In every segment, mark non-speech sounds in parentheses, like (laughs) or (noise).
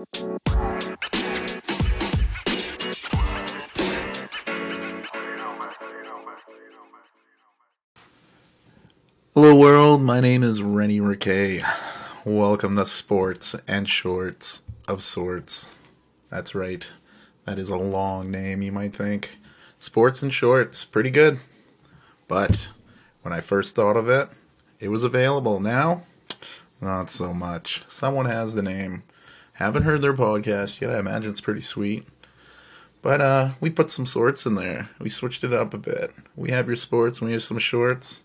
Hello, world. My name is Rennie Riquet. Welcome to Sports and Shorts of Sorts. That's right. That is a long name, you might think. Sports and Shorts, pretty good. But when I first thought of it, it was available. Now, not so much. Someone has the name. Haven't heard their podcast yet. I imagine it's pretty sweet. But uh, we put some sorts in there. We switched it up a bit. We have your sports, we have some shorts.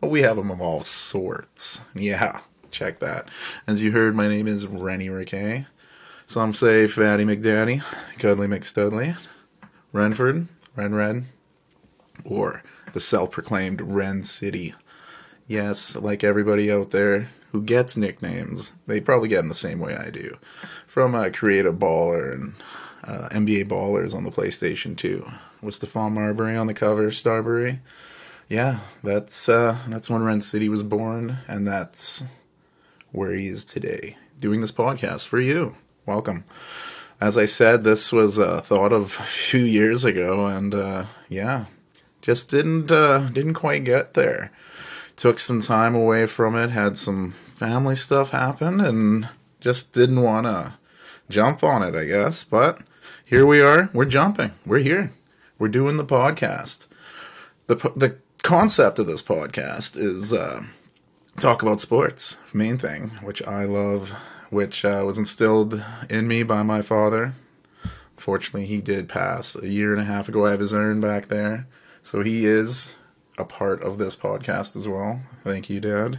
But we have them of all sorts. Yeah, check that. As you heard, my name is Rennie Riquet. Some say Fatty McDaddy, Cuddly McStudley, Renford, Ren Ren, or the self proclaimed Ren City. Yes, like everybody out there who gets nicknames, they probably get them the same way I do. From uh, Creative Baller and uh, NBA Ballers on the PlayStation 2. With Stephon Marbury on the cover, Starbury yeah, that's uh, that's when Ren City was born, and that's where he is today, doing this podcast for you. Welcome. As I said, this was a thought of a few years ago, and uh, yeah, just didn't uh, didn't quite get there. Took some time away from it, had some family stuff happen, and just didn't want to jump on it, I guess. But here we are. We're jumping. We're here. We're doing the podcast. The the concept of this podcast is uh, talk about sports, main thing, which I love, which uh, was instilled in me by my father. Fortunately, he did pass a year and a half ago. I have his urn back there, so he is a part of this podcast as well. Thank you, Dad.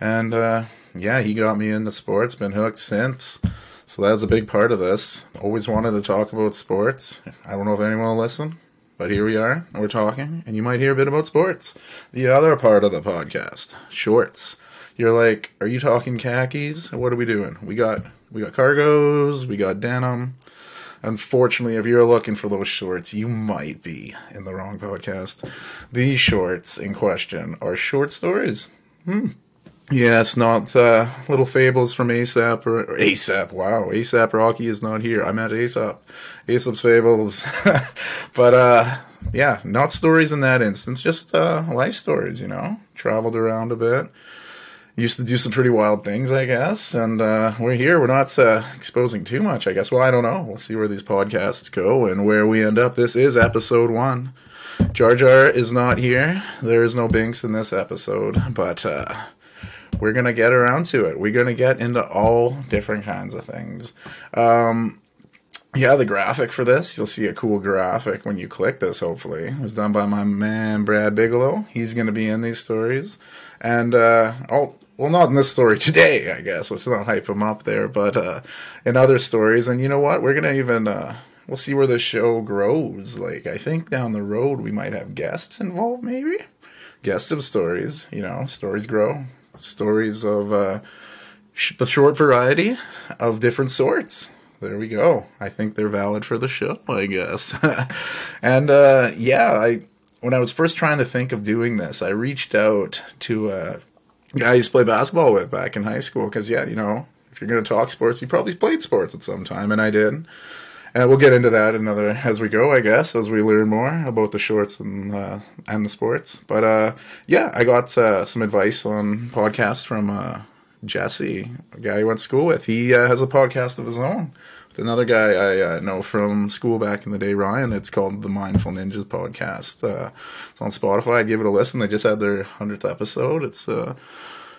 And uh, yeah, he got me into sports. Been hooked since. So that's a big part of this. Always wanted to talk about sports. I don't know if anyone will listen. But here we are, we're talking, and you might hear a bit about sports. The other part of the podcast, shorts. You're like, are you talking khakis? What are we doing? We got we got cargos, we got denim. Unfortunately, if you're looking for those shorts, you might be in the wrong podcast. These shorts in question are short stories. Hmm. Yes, not uh, little fables from Aesop or, or Aesop. Wow, Aesop Rocky is not here. I'm at Aesop. Aesop's fables, (laughs) but uh, yeah, not stories in that instance. Just uh, life stories. You know, traveled around a bit. Used to do some pretty wild things, I guess, and uh, we're here. We're not uh, exposing too much, I guess. Well, I don't know. We'll see where these podcasts go and where we end up. This is episode one. Jar Jar is not here. There is no Binks in this episode, but uh, we're gonna get around to it. We're gonna get into all different kinds of things. Um, yeah, the graphic for this, you'll see a cool graphic when you click this, hopefully. It was done by my man Brad Bigelow. He's going to be in these stories. And, uh, oh, well, not in this story (laughs) today, I guess. Let's not hype him up there, but, uh, in other stories. And you know what? We're to even, uh, we'll see where the show grows. Like, I think down the road we might have guests involved, maybe? Guests of stories, you know, stories grow stories of uh, sh- the short variety of different sorts. There we go. I think they're valid for the show, I guess. (laughs) and uh, yeah, I when I was first trying to think of doing this, I reached out to a guy to play basketball with back in high school because yeah, you know, if you're going to talk sports, you probably played sports at some time, and I did. And we'll get into that another as we go, I guess, as we learn more about the shorts and uh, and the sports. But uh, yeah, I got uh, some advice on podcasts from uh, Jesse, a guy I went to school with. He uh, has a podcast of his own another guy I uh, know from school back in the day, Ryan. It's called the Mindful Ninjas podcast. it's on Spotify. I'd give it a listen. They just had their hundredth episode. It's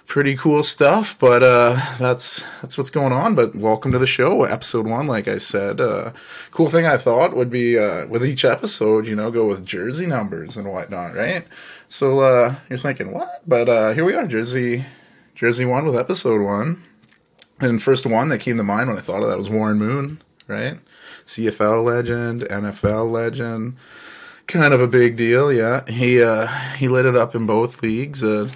pretty cool stuff. But uh, that's that's what's going on. But welcome to the show, episode one. Like I said, uh, cool thing I thought would be uh, with each episode, you know, go with jersey numbers and whatnot, right? So uh, you're thinking what? But uh, here we are, Jersey Jersey one with episode one. And first one that came to mind when I thought of that was Warren Moon, right? CFL legend, NFL legend, kind of a big deal. Yeah, he uh, he lit it up in both leagues. Uh,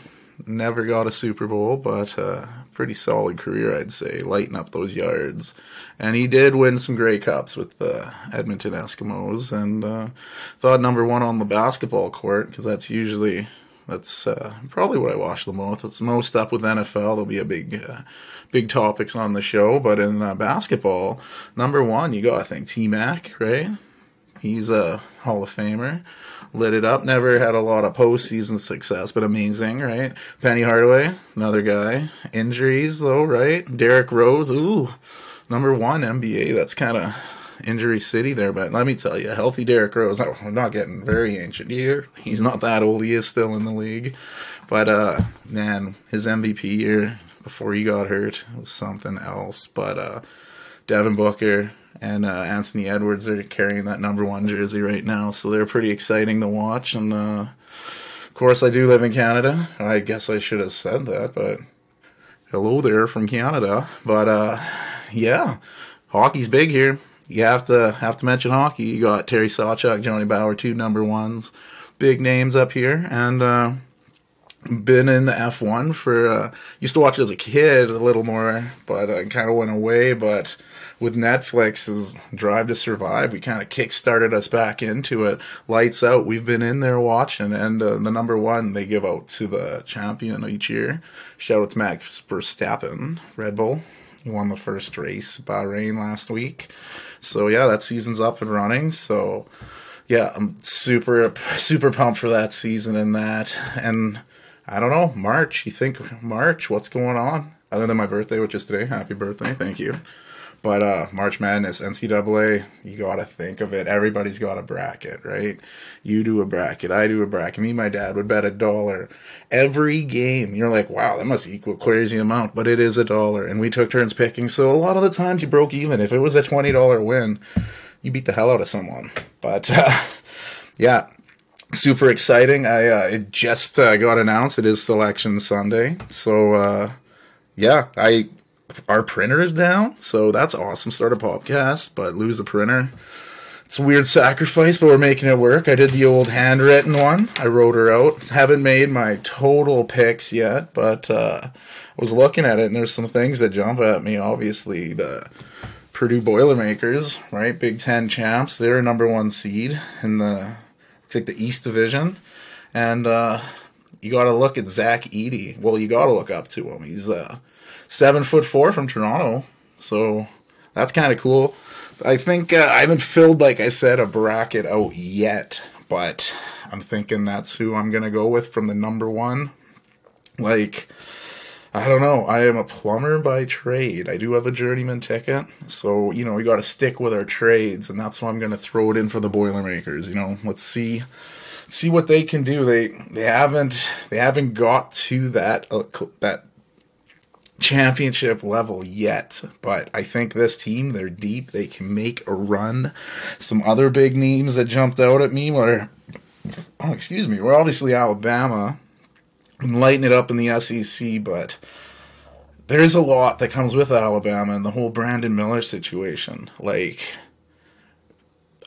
never got a Super Bowl, but uh, pretty solid career, I'd say. Lighting up those yards, and he did win some Grey Cups with the Edmonton Eskimos, and uh, thought number one on the basketball court because that's usually That's uh, probably what I watch the most. It's most up with NFL. There'll be a big, uh, big topics on the show. But in uh, basketball, number one, you got I think T Mac, right? He's a Hall of Famer. Lit it up. Never had a lot of postseason success, but amazing, right? Penny Hardaway, another guy. Injuries though, right? Derrick Rose, ooh, number one NBA. That's kind of injury city there, but let me tell you, healthy Derrick Rose. I'm not getting very ancient here. He's not that old. He is still in the league, but uh, man, his MVP year before he got hurt was something else. But uh, Devin Booker and uh, Anthony Edwards are carrying that number one jersey right now, so they're pretty exciting to watch. And uh, of course, I do live in Canada. I guess I should have said that, but hello there from Canada. But uh, yeah, hockey's big here you have to have to mention hockey. You got Terry Sawchuk, Johnny Bower, two number ones, big names up here, and uh, been in the F1 for. Uh, used to watch it as a kid a little more, but I kind of went away. But with Netflix's Drive to Survive, we kind of kick-started us back into it. Lights out. We've been in there watching, and uh, the number one they give out to the champion each year. Shout out to Max Verstappen, Red Bull. He won the first race, Bahrain last week. So yeah, that season's up and running. So yeah, I'm super (laughs) super pumped for that season and that. And I don't know, March. You think March? What's going on? Other than my birthday, which is today. Happy birthday! Thank you. But uh, March Madness, NCAA, you got to think of it. Everybody's got a bracket, right? You do a bracket, I do a bracket. Me and my dad would bet a dollar every game. You're like, wow, that must equal crazy amount, but it is a dollar. And we took turns picking. So a lot of the times you broke even. If it was a $20 win, you beat the hell out of someone. But (laughs) uh, yeah, super exciting. I uh, it just uh, got announced. It is Selection Sunday. So uh, yeah, I our printer is down, so that's awesome. Start a podcast, but lose the printer. It's a weird sacrifice, but we're making it work. I did the old handwritten one. I wrote her out. Haven't made my total picks yet, but uh, I was looking at it, and there's some things that jump at me. Obviously, the Purdue Boilermakers, right? Big Ten champs. They're a number one seed in the looks like the East Division, and uh, you got to look at Zach Edey. Well, you got to look up to him. He's uh, seven foot four from Toronto. So that's kind of cool. I think uh, I haven't filled, like I said, a bracket out yet, but I'm thinking that's who I'm gonna go with from the number one. Like, I don't know. I am a plumber by trade. I do have a journeyman ticket, so you know we got to stick with our trades, and that's why I'm gonna throw it in for the Boilermakers. You know, let's see see what they can do. They they haven't they haven't got to that uh, that championship level yet, but I think this team, they're deep. They can make a run. Some other big names that jumped out at me were, oh, excuse me, we're obviously Alabama and lighting it up in the SEC, but there's a lot that comes with Alabama and the whole Brandon Miller situation. Like,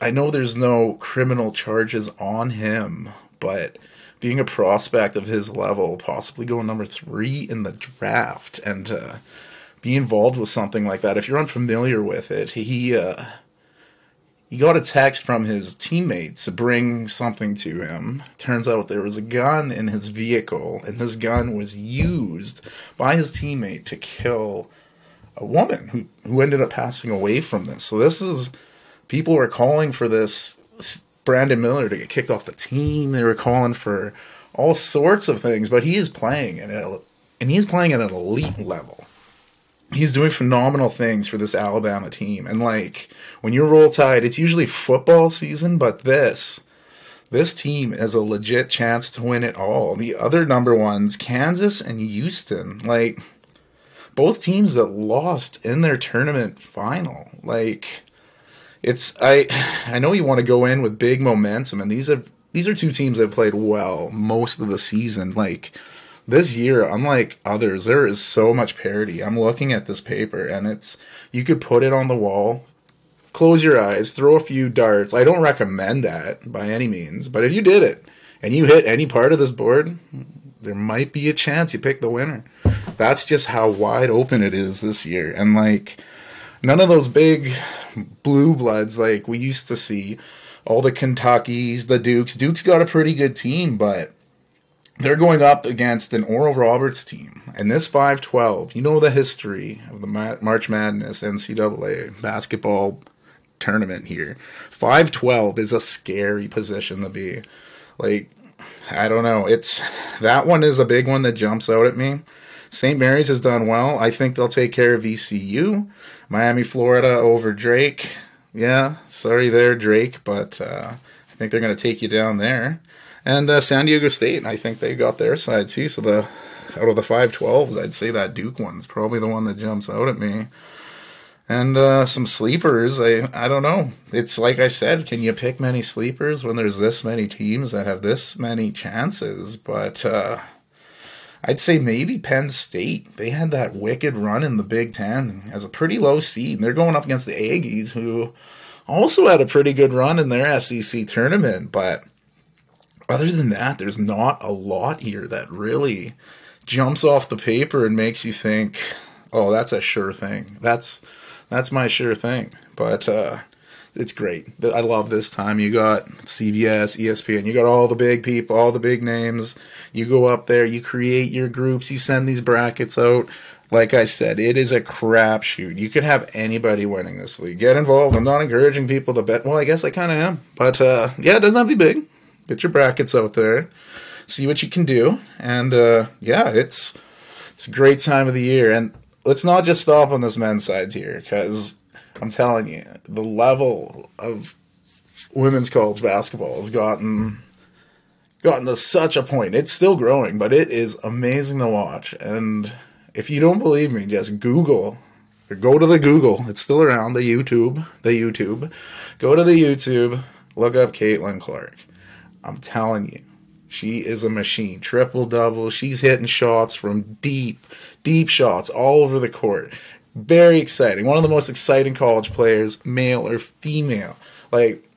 I know there's no criminal charges on him, but being a prospect of his level, possibly going number three in the draft, and uh, be involved with something like that. If you're unfamiliar with it, he uh, he got a text from his teammates to bring something to him. Turns out there was a gun in his vehicle, and this gun was used by his teammate to kill a woman who who ended up passing away from this. So this is people are calling for this Brandon Miller to get kicked off the team. They were calling for all sorts of things, but he is playing at and he's playing at an elite level. He's doing phenomenal things for this Alabama team. And like when you roll tide, it's usually football season, but this this team has a legit chance to win it all. The other number ones, Kansas and Houston, like both teams that lost in their tournament final. Like it's I I know you want to go in with big momentum, and these are these are two teams that played well most of the season. Like this year, unlike others, there is so much parity. I'm looking at this paper, and it's you could put it on the wall, close your eyes, throw a few darts. I don't recommend that by any means, but if you did it and you hit any part of this board, there might be a chance you pick the winner. That's just how wide open it is this year, and like none of those big blue bloods like we used to see. All the Kentuckies, the Dukes. Duke's got a pretty good team, but they're going up against an Oral Roberts team. And this 512, you know the history of the March Madness NCAA basketball tournament here. 512 is a scary position to be. Like, I don't know. It's that one is a big one that jumps out at me. St. Mary's has done well. I think they'll take care of ECU. Miami, Florida over Drake. Yeah, sorry there, Drake, but uh, I think they're going to take you down there and uh, San Diego State. I think they got their side too. So the out of the five twelves, I'd say that Duke one's probably the one that jumps out at me. And uh, some sleepers, I I don't know. It's like I said, can you pick many sleepers when there's this many teams that have this many chances? But uh, I'd say maybe Penn State. They had that wicked run in the Big Ten as a pretty low seed. And they're going up against the Aggies, who also had a pretty good run in their SEC tournament. But other than that, there's not a lot here that really jumps off the paper and makes you think, "Oh, that's a sure thing." That's that's my sure thing. But uh, it's great. I love this time. You got CBS, ESPN. You got all the big people, all the big names. You go up there. You create your groups. You send these brackets out. Like I said, it is a crapshoot. You could have anybody winning this league. Get involved. I'm not encouraging people to bet. Well, I guess I kind of am. But uh, yeah, it doesn't have to be big get your brackets out there, see what you can do, and uh, yeah, it's it's a great time of the year. And let's not just stop on this men's side here, because I'm telling you, the level of women's college basketball has gotten gotten to such a point. It's still growing, but it is amazing to watch. And if you don't believe me, just Google or go to the Google. It's still around the YouTube, the YouTube. Go to the YouTube, look up Caitlin Clark. I'm telling you, she is a machine. Triple double. She's hitting shots from deep, deep shots all over the court. Very exciting. One of the most exciting college players, male or female. Like,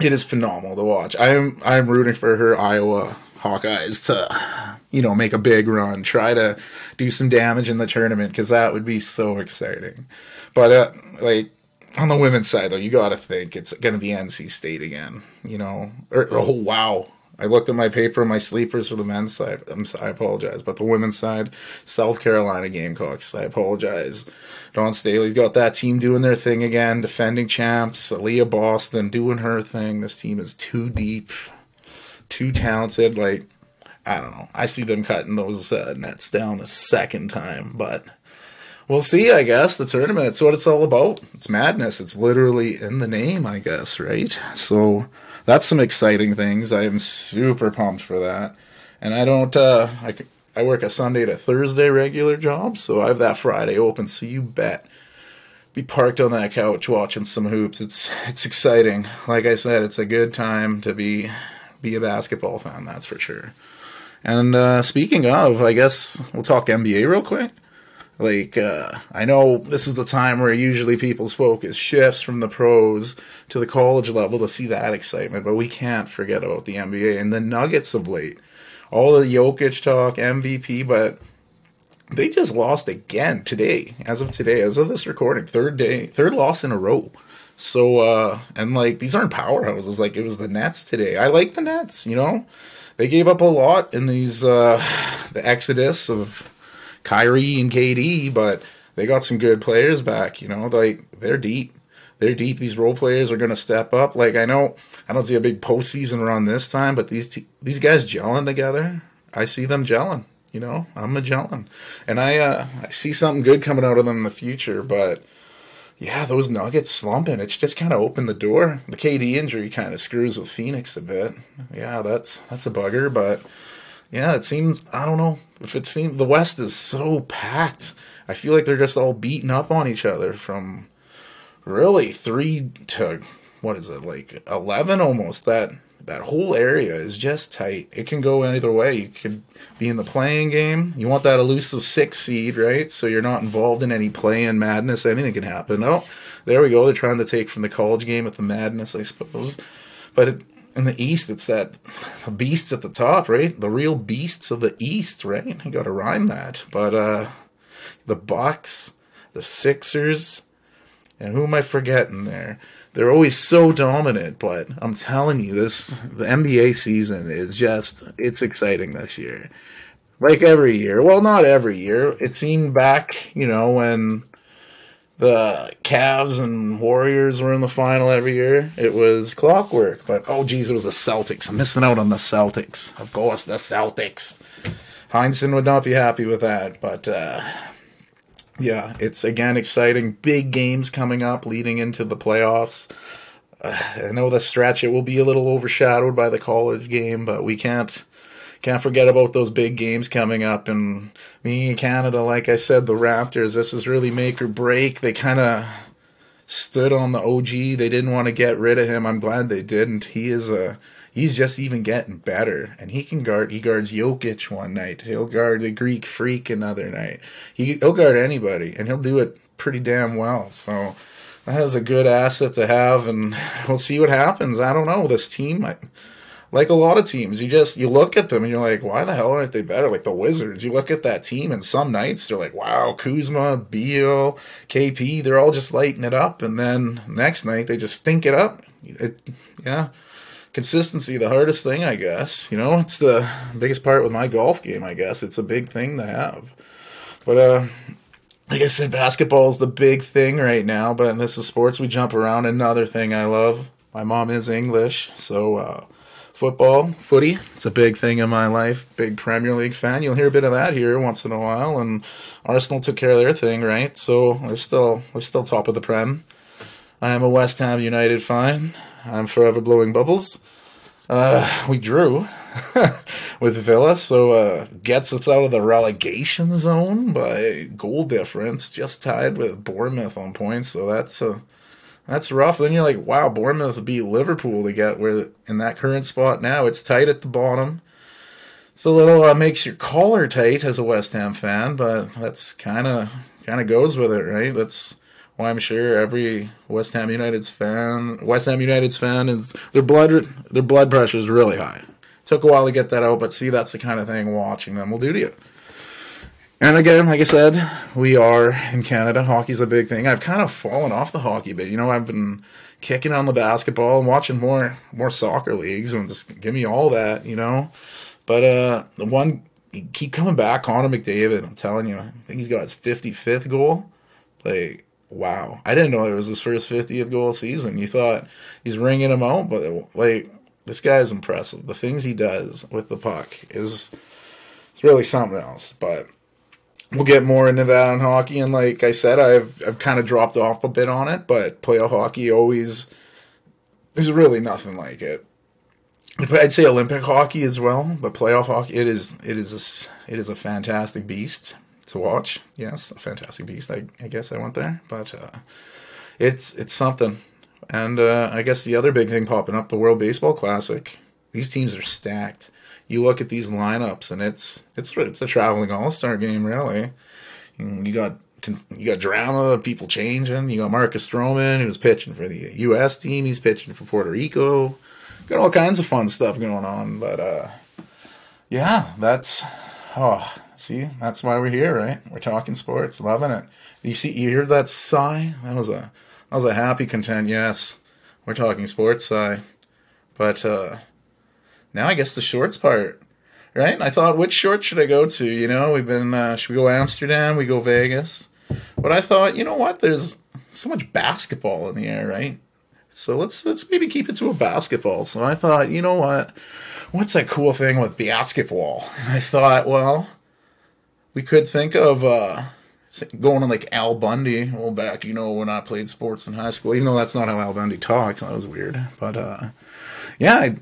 it is phenomenal to watch. I'm I'm rooting for her Iowa Hawkeyes to, you know, make a big run, try to do some damage in the tournament because that would be so exciting. But uh, like on the women's side, though, you got to think it's going to be NC State again. You know, or, oh wow, I looked at my paper, my sleepers for the men's side. I'm I apologize, but the women's side, South Carolina Gamecocks. I apologize. Dawn Staley's got that team doing their thing again, defending champs. Aliyah Boston doing her thing. This team is too deep, too talented. Like I don't know. I see them cutting those uh, nets down a second time, but We'll see, I guess. The tournament, what it's all about. It's madness. It's literally in the name, I guess, right? So that's some exciting things. I am super pumped for that. And I don't, uh, I, I work a Sunday to Thursday regular job, so I have that Friday open, so you bet. Be parked on that couch watching some hoops. It's it's exciting. Like I said, it's a good time to be be a basketball fan, that's for sure. And uh, speaking of, I guess we'll talk NBA real quick. Like, uh, I know this is the time where usually people's focus shifts from the pros to the college level to see that excitement, but we can't forget about the NBA and the Nuggets of late. All the Jokic talk, MVP, but they just lost again today, as of today, as of this recording, third day, third loss in a row. So, uh, and like, these aren't powerhouses. Like, it was the Nets today. I like the Nets, you know? They gave up a lot in these, uh, (sighs) the exodus of Kyrie and KD, but they got some good players back. You know, like they're deep. They're deep. These role players are going to step up. Like I know, I don't see a big postseason run this time, but these t- these guys gelling together. I see them gelling. You know, I'm a gelling, and I uh, I see something good coming out of them in the future. But yeah, those Nuggets slumping. It's just kind of opened the door. The KD injury kind of screws with Phoenix a bit. Yeah, that's that's a bugger, but yeah, it seems I don't know if it seems the West is so packed. I feel like they're just all beating up on each other from really three to what is it like eleven almost. That that whole area is just tight. It can go either way. You could be in the playing game. You want that elusive six seed, right? So you're not involved in any play in madness. Anything can happen. Oh, there we go. They're trying to take from the college game with the madness, I suppose. But it, in the East, it's that beasts at the top, right? The real beasts of the East, right? You got to rhyme that. But uh, the Bucks, the Sixers, and who am I forgetting there? they're always so dominant, but I'm telling you, this the NBA season is just it's exciting this year. Like every year. Well, not every year. It seemed back, you know, when the Cavs and Warriors were in the final every year. It was clockwork. But oh geez, it was the Celtics. I'm missing out on the Celtics. Of course, the Celtics. Heinsohn would not be happy with that, but uh, yeah, it's again exciting. Big games coming up leading into the playoffs. Uh, I know the stretch it will be a little overshadowed by the college game, but we can't can't forget about those big games coming up. And me in Canada, like I said, the Raptors. This is really make or break. They kind of stood on the OG. They didn't want to get rid of him. I'm glad they didn't. He is a he's just even getting better. And he can guard. He guards Jokic one night. He'll guard the Greek Freak another night. He, he'll guard anybody, and he'll do it pretty damn well. So that is a good asset to have, and we'll see what happens. I don't know this team. I, like a lot of teams, you just you look at them and you're like, why the hell aren't they better? Like the Wizards, you look at that team, and some nights they're like, wow, Kuzma, Beal, KP, they're all just lighting it up, and then next night they just stink it up. It, yeah, consistency the hardest thing i guess. You know it's the biggest part with my golf game i guess. It's a big thing to have. But uh like i said basketball is the big thing right now but this is sports we jump around. Another thing i love my mom is english so uh football footy it's a big thing in my life big premier league fan you'll hear a bit of that here once in a while and arsenal took care of their thing right so we're still we're still top of the prem i am a west ham united fan I'm forever blowing bubbles. Uh, we drew (laughs) with Villa, so uh, gets us out of the relegation zone by goal difference, just tied with Bournemouth on points. So that's uh, that's rough. Then you're like, wow, Bournemouth beat Liverpool to get where in that current spot now. It's tight at the bottom. It's a little uh, makes your collar tight as a West Ham fan, but that's kind of kind of goes with it, right? That's why I'm sure every West Ham United's fan, West Ham United's fan, is their blood their blood pressure is really high. Took a while to get that out, but see, that's the kind of thing watching them will do to you. And again, like I said, we are in Canada. Hockey's a big thing. I've kind of fallen off the hockey bit. You know, I've been kicking on the basketball and watching more more soccer leagues and just give me all that, you know. But uh the one keep coming back, Connor McDavid. I'm telling you, I think he's got his 55th goal. Like wow, I didn't know it was his first 50th goal season. You thought he's ringing him out, but like this guy is impressive. The things he does with the puck is it's really something else. But we'll get more into that on hockey. And like I said, I've I've kind of dropped off a bit on it, but playoff hockey always there's really nothing like it. I'd say Olympic hockey as well, but playoff hockey it is it is a, it is a fantastic beast to watch. Yes, a fantastic beast. I, I guess I went there, but uh, it's it's something. And uh, I guess the other big thing popping up, the World Baseball Classic. These teams are stacked. You look at these lineups, and it's it's it's a traveling All Star game, really. You got you got drama, people changing. You got Marcus Stroman, who's pitching for the U.S. team. He's pitching for Puerto Rico. Got all kinds of fun stuff going on. But uh, yeah, that's oh, See, that's why we're here, right? We're talking sports, loving it. You see, you hear that sigh? That was a that was a happy content. Yes, we're talking sports sigh. But uh, now I guess the shorts part, right? I thought, which short should I go to? You know, we've been uh, should we go Amsterdam? We go Vegas. But I thought, you know what? There's so much basketball in the air, right? So let's let's maybe keep it to a basketball. So I thought, you know what? What's that cool thing with basketball? And (laughs) I thought, well, we could think of uh, going to like Al Bundy. Well, back, you know, when I played sports in high school, even though that's not how Al Bundy talks. That was weird. But uh, yeah,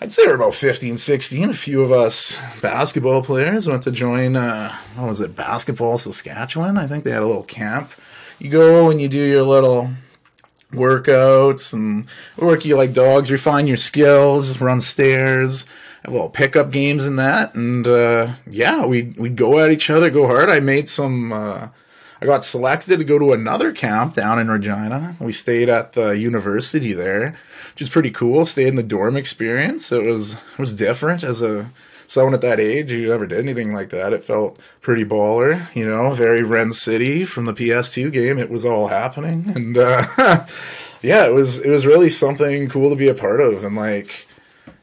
I'd say we're about 15, 16. A few of us basketball players went to join, uh, what was it, Basketball Saskatchewan? I think they had a little camp. You go and you do your little workouts and work you like dogs, refine your skills, run stairs well pickup games and that, and uh, yeah, we we'd go at each other, go hard. I made some. Uh, I got selected to go to another camp down in Regina. We stayed at the university there, which is pretty cool. Stayed in the dorm experience. It was it was different as a someone at that age who never did anything like that. It felt pretty baller, you know, very Ren City from the PS2 game. It was all happening, (laughs) and uh, (laughs) yeah, it was it was really something cool to be a part of, and like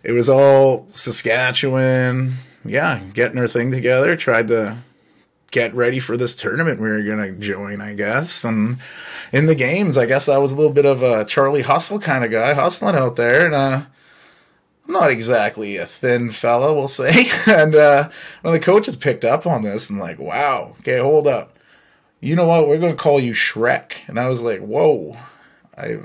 it was all Saskatchewan. Yeah, getting her thing together. Tried to get ready for this tournament we were gonna join, I guess. And in the games, I guess I was a little bit of a Charlie Hustle kind of guy, hustling out there, and uh, I'm not exactly a thin fella, we'll (laughs) say. and uh, when the coaches picked up on this, and like, wow, okay, hold up. You know what? We're gonna call you Shrek. And I was like, whoa. I,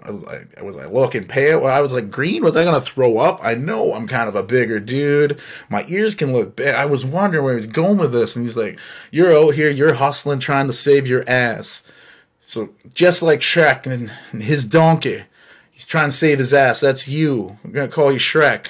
I was like, looking pale? I was like, green? Was I gonna throw up? I know I'm kind of a bigger dude. My ears can look bad. I was wondering where he's going with this, and he's like, "You're out here, you're hustling, trying to save your ass." So just like Shrek and, and his donkey, he's trying to save his ass. That's you. I'm gonna call you Shrek.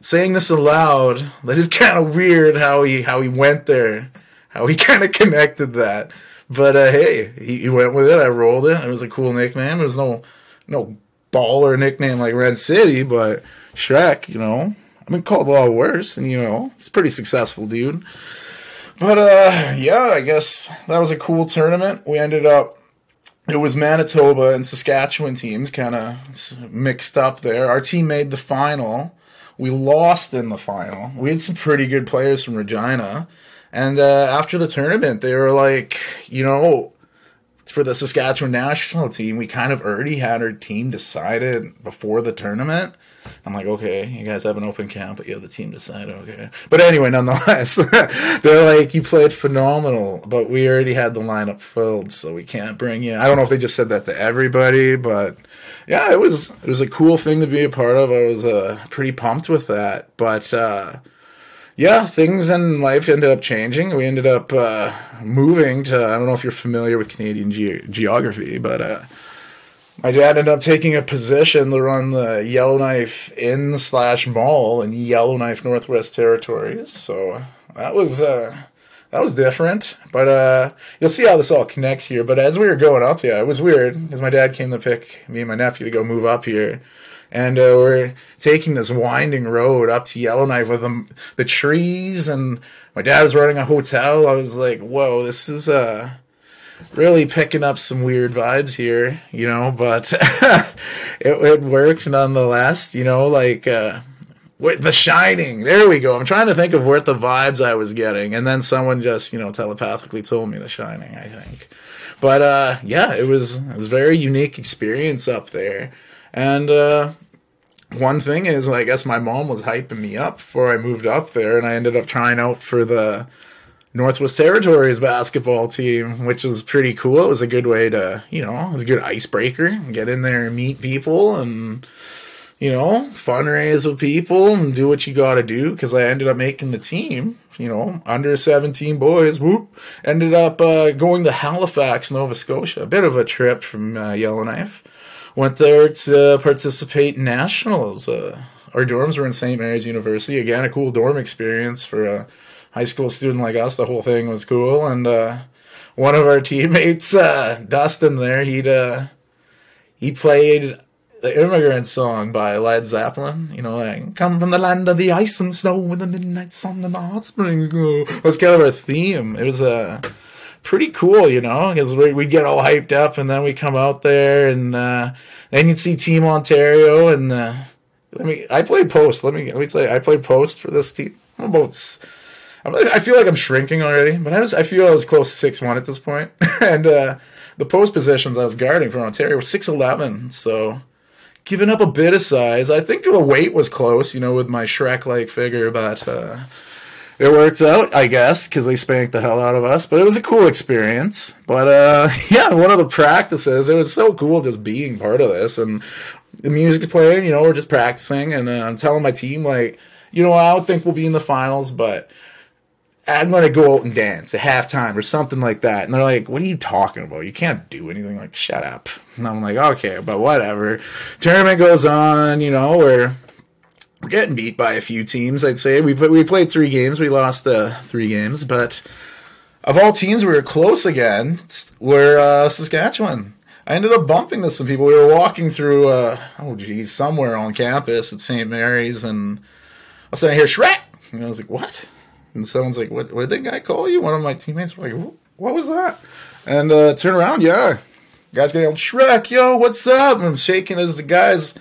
Saying this aloud, that is kind of weird how he how he went there, how he (laughs) kind of connected that. But uh, hey, he, he went with it. I rolled it. It was a cool nickname. It was no no baller nickname like Ren City, but Shrek, you know, I've been called a lot worse, and you know, he's pretty successful, dude. But uh, yeah, I guess that was a cool tournament. We ended up. It was Manitoba and Saskatchewan teams kind of mixed up there. Our team made the final. We lost in the final. We had some pretty good players from Regina. And uh, after the tournament, they were like, you know, for the Saskatchewan national team, we kind of already had our team decided before the tournament. I'm like, okay, you guys have an open camp, but you have the team decided, okay. But anyway, nonetheless, (laughs) they're like, you played phenomenal, but we already had the lineup filled, so we can't bring you. I don't know if they just said that to everybody, but yeah, it was it was a cool thing to be a part of. I was uh, pretty pumped with that, but. Uh, yeah, things in life ended up changing. We ended up uh, moving to, I don't know if you're familiar with Canadian ge- geography, but uh, my dad ended up taking a position to run the Yellowknife Inn slash mall in Yellowknife Northwest Territories. So that was uh, that was different, but uh, you'll see how this all connects here. But as we were going up, yeah, it was weird because my dad came to pick me and my nephew to go move up here and uh, we're taking this winding road up to Yellowknife with the, the trees, and my dad was running a hotel. I was like, "Whoa, this is uh, really picking up some weird vibes here," you know. But (laughs) it, it worked nonetheless, you know. Like uh, with The Shining, there we go. I'm trying to think of what the vibes I was getting, and then someone just, you know, telepathically told me The Shining. I think, but uh, yeah, it was it was a very unique experience up there and uh, one thing is, I guess my mom was hyping me up before I moved up there, and I ended up trying out for the Northwest Territories basketball team, which was pretty cool. It was a good way to, you know, it was a good icebreaker. Get in there and meet people and, you know, fundraise with people and do what you got to do. Because I ended up making the team, you know, under 17 boys, whoop, ended up uh, going to Halifax, Nova Scotia. A bit of a trip from uh, Yellowknife went there to participate in nationals. Uh, our dorms were in St. Mary's University. Again, a cool dorm experience for a high school student like us. The whole thing was cool. And uh, one of our (laughs) teammates, uh, Dustin, there, he'd uh, he played the immigrant song by Led Zeppelin. You know, like "Come from the land of the ice and snow, with the midnight sun and the hot springs go." It was kind of our theme. It was a uh, pretty cool, you know, because we we get all hyped up, and then we come out there, and uh, then you'd see Team Ontario, and uh, let me. I played post. Let me let me tell you, I played post for this team. I'm about. I feel like I'm shrinking already, but I was. I feel I was close to six one at this point, (laughs) and uh, the post positions I was guarding for Ontario were six eleven, so giving up a bit of size. I think the weight was close, you know, with my Shrek like figure, but. Uh, it worked out, I guess, because they spanked the hell out of us. But it was a cool experience. But uh, (laughs) yeah, one of the practices, it was so cool just being part of this and the music's playing. You know, we're just practicing, and uh, I'm telling my team like, you know, I don't think we'll be in the finals, but I'm gonna go out and dance at halftime or something like that. And they're like, "What are you talking about? You can't do anything." Like, shut up. And I'm like, "Okay, but whatever." Tournament goes on. You know, we're we're getting beat by a few teams. I'd say we we played three games. We lost uh, three games, but of all teams, we were close again. We're uh, Saskatchewan. I ended up bumping into some people. We were walking through, uh, oh geez, somewhere on campus at St. Mary's, and I was sitting here, Shrek, and I was like, what? And someone's like, what? What did that guy call you? One of my teammates were like, what was that? And uh, turn around, yeah, Guys getting on Shrek, yo, what's up? I'm shaking as the guys.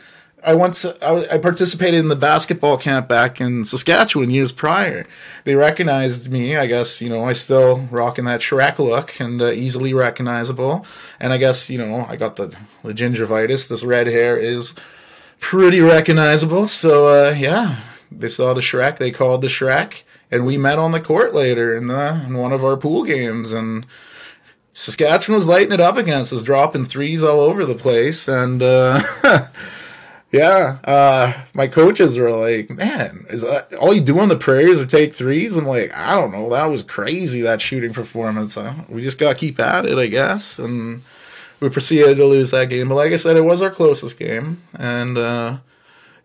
I to, I, I participated in the basketball camp back in Saskatchewan years prior. They recognized me. I guess you know I still rocking that Shrek look and uh, easily recognizable. And I guess you know I got the the gingivitis. This red hair is pretty recognizable. So uh, yeah, they saw the Shrek. They called the Shrek, and we met on the court later in the in one of our pool games and. Saskatchewan was lighting it up against us, dropping threes all over the place, and uh, (laughs) yeah, uh, my coaches were like, "Man, is that all you do on the prairies or take threes? I'm like, "I don't know. That was crazy that shooting performance. Uh, we just got to keep at it, I guess." And we proceeded to lose that game, but like I said, it was our closest game, and uh,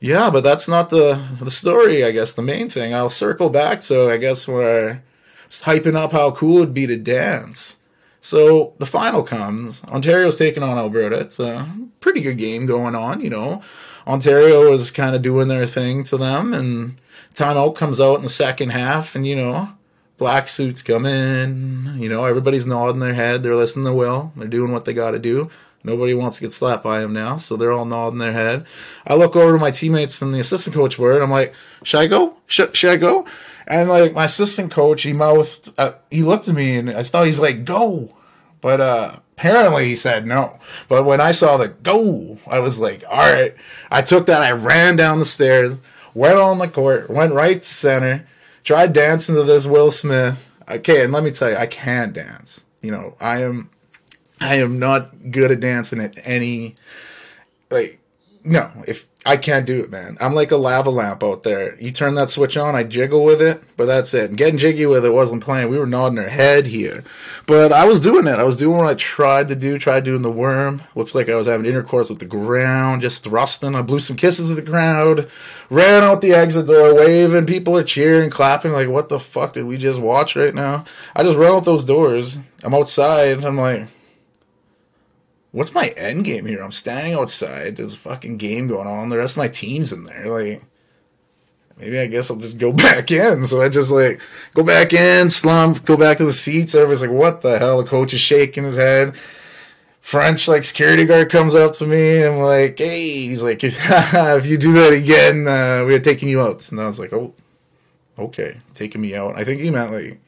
yeah, but that's not the the story. I guess the main thing. I'll circle back to I guess where hyping up how cool it'd be to dance. So the final comes. Ontario's taking on Alberta. It's a pretty good game going on, you know. Ontario is kind of doing their thing to them, and timeout comes out in the second half, and you know, black suits come in. You know, everybody's nodding their head. They're listening to Will. They're doing what they got to do. Nobody wants to get slapped by him now, so they're all nodding their head. I look over to my teammates and the assistant coach were, and I'm like, "Should I go? Should, should I go?" And like my assistant coach, he mouthed, uh, he looked at me, and I thought he's like, "Go," but uh, apparently he said no. But when I saw the go, I was like, "All right." I took that, I ran down the stairs, went on the court, went right to center, tried dancing to this Will Smith. Okay, and let me tell you, I can't dance. You know, I am I am not good at dancing at any like no, if I can't do it, man. I'm like a lava lamp out there. You turn that switch on, I jiggle with it, but that's it. And getting jiggy with it wasn't playing. We were nodding our head here. But I was doing it. I was doing what I tried to do, tried doing the worm. Looks like I was having intercourse with the ground, just thrusting. I blew some kisses at the crowd, ran out the exit door, waving. People are cheering, clapping, like, what the fuck did we just watch right now? I just ran out those doors. I'm outside. I'm like, what's my end game here? I'm standing outside. There's a fucking game going on. The rest of my team's in there. Like, maybe I guess I'll just go (laughs) back in. So I just like go back in, slump, go back to the seats. Everybody's like, what the hell? The coach is shaking his head. French like security guard comes up to me. I'm like, hey, he's like, (laughs) if you do that again, uh, we're taking you out. And I was like, oh, okay, taking me out. I think he meant like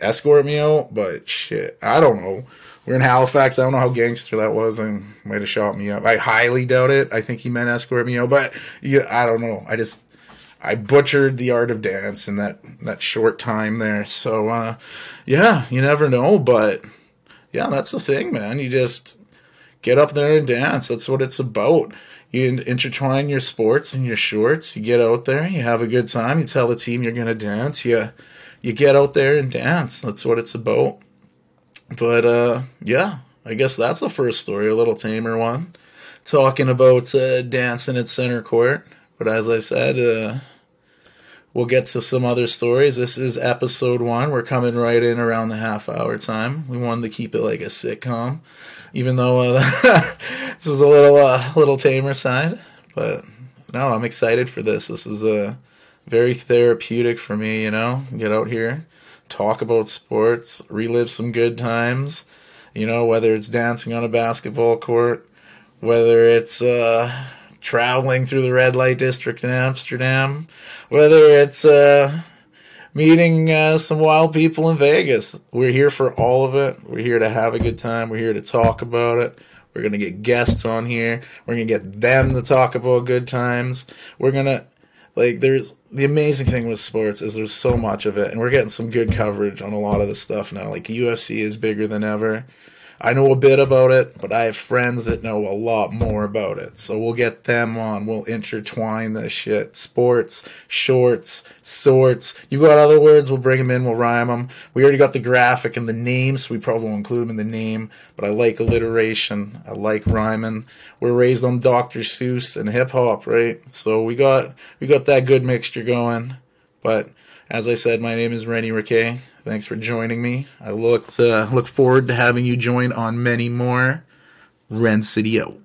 escort me out, but shit, I don't know. We're in Halifax. I don't know how gangster that was, and might have shot me up. I highly doubt it. I think he meant out, but yeah, I don't know. I just I butchered the art of dance in that that short time there. So uh, yeah, you never know, but yeah, that's the thing, man. You just get up there and dance. That's what it's about. You intertwine your sports and your shorts. You get out there. You have a good time. You tell the team you're gonna dance. You you get out there and dance. That's what it's about. But uh, yeah, I guess that's the first story, a little tamer one, talking about uh, dancing at center court. But as I said, uh, we'll get to some other stories. This is episode one. We're coming right in around the half hour time. We wanted to keep it like a sitcom, even though uh, (laughs) this was a little uh, little tamer side. But no, I'm excited for this. This is a uh, very therapeutic for me. You know, get out here talk about sports, relive some good times. You know, whether it's dancing on a basketball court, whether it's uh, traveling through the red light district in Amsterdam, whether it's uh, meeting uh, some wild people in Vegas. We're here for all of it. We're here to have a good time. We're here to talk about it. We're going to get guests on here. We're going to get them to talk about good times. We're going to like there's the amazing thing with sports is there's so much of it and we're getting some good coverage on a lot of the stuff now. Like UFC is bigger than ever I know a bit about it, but I have friends that know a lot more about it. So we'll get them on. We'll intertwine this shit. Sports, shorts, sorts. You got other words, we'll bring them in, we'll rhyme them. We already got the graphic and the name, so we probably won't include them in the name, but I like alliteration. I like rhyming. We're raised on Dr. Seuss and hip hop, right? So we got we got that good mixture going. But as I said, my name is Rennie Riquet. Thanks for joining me. I look uh, look forward to having you join on many more. Ren City out.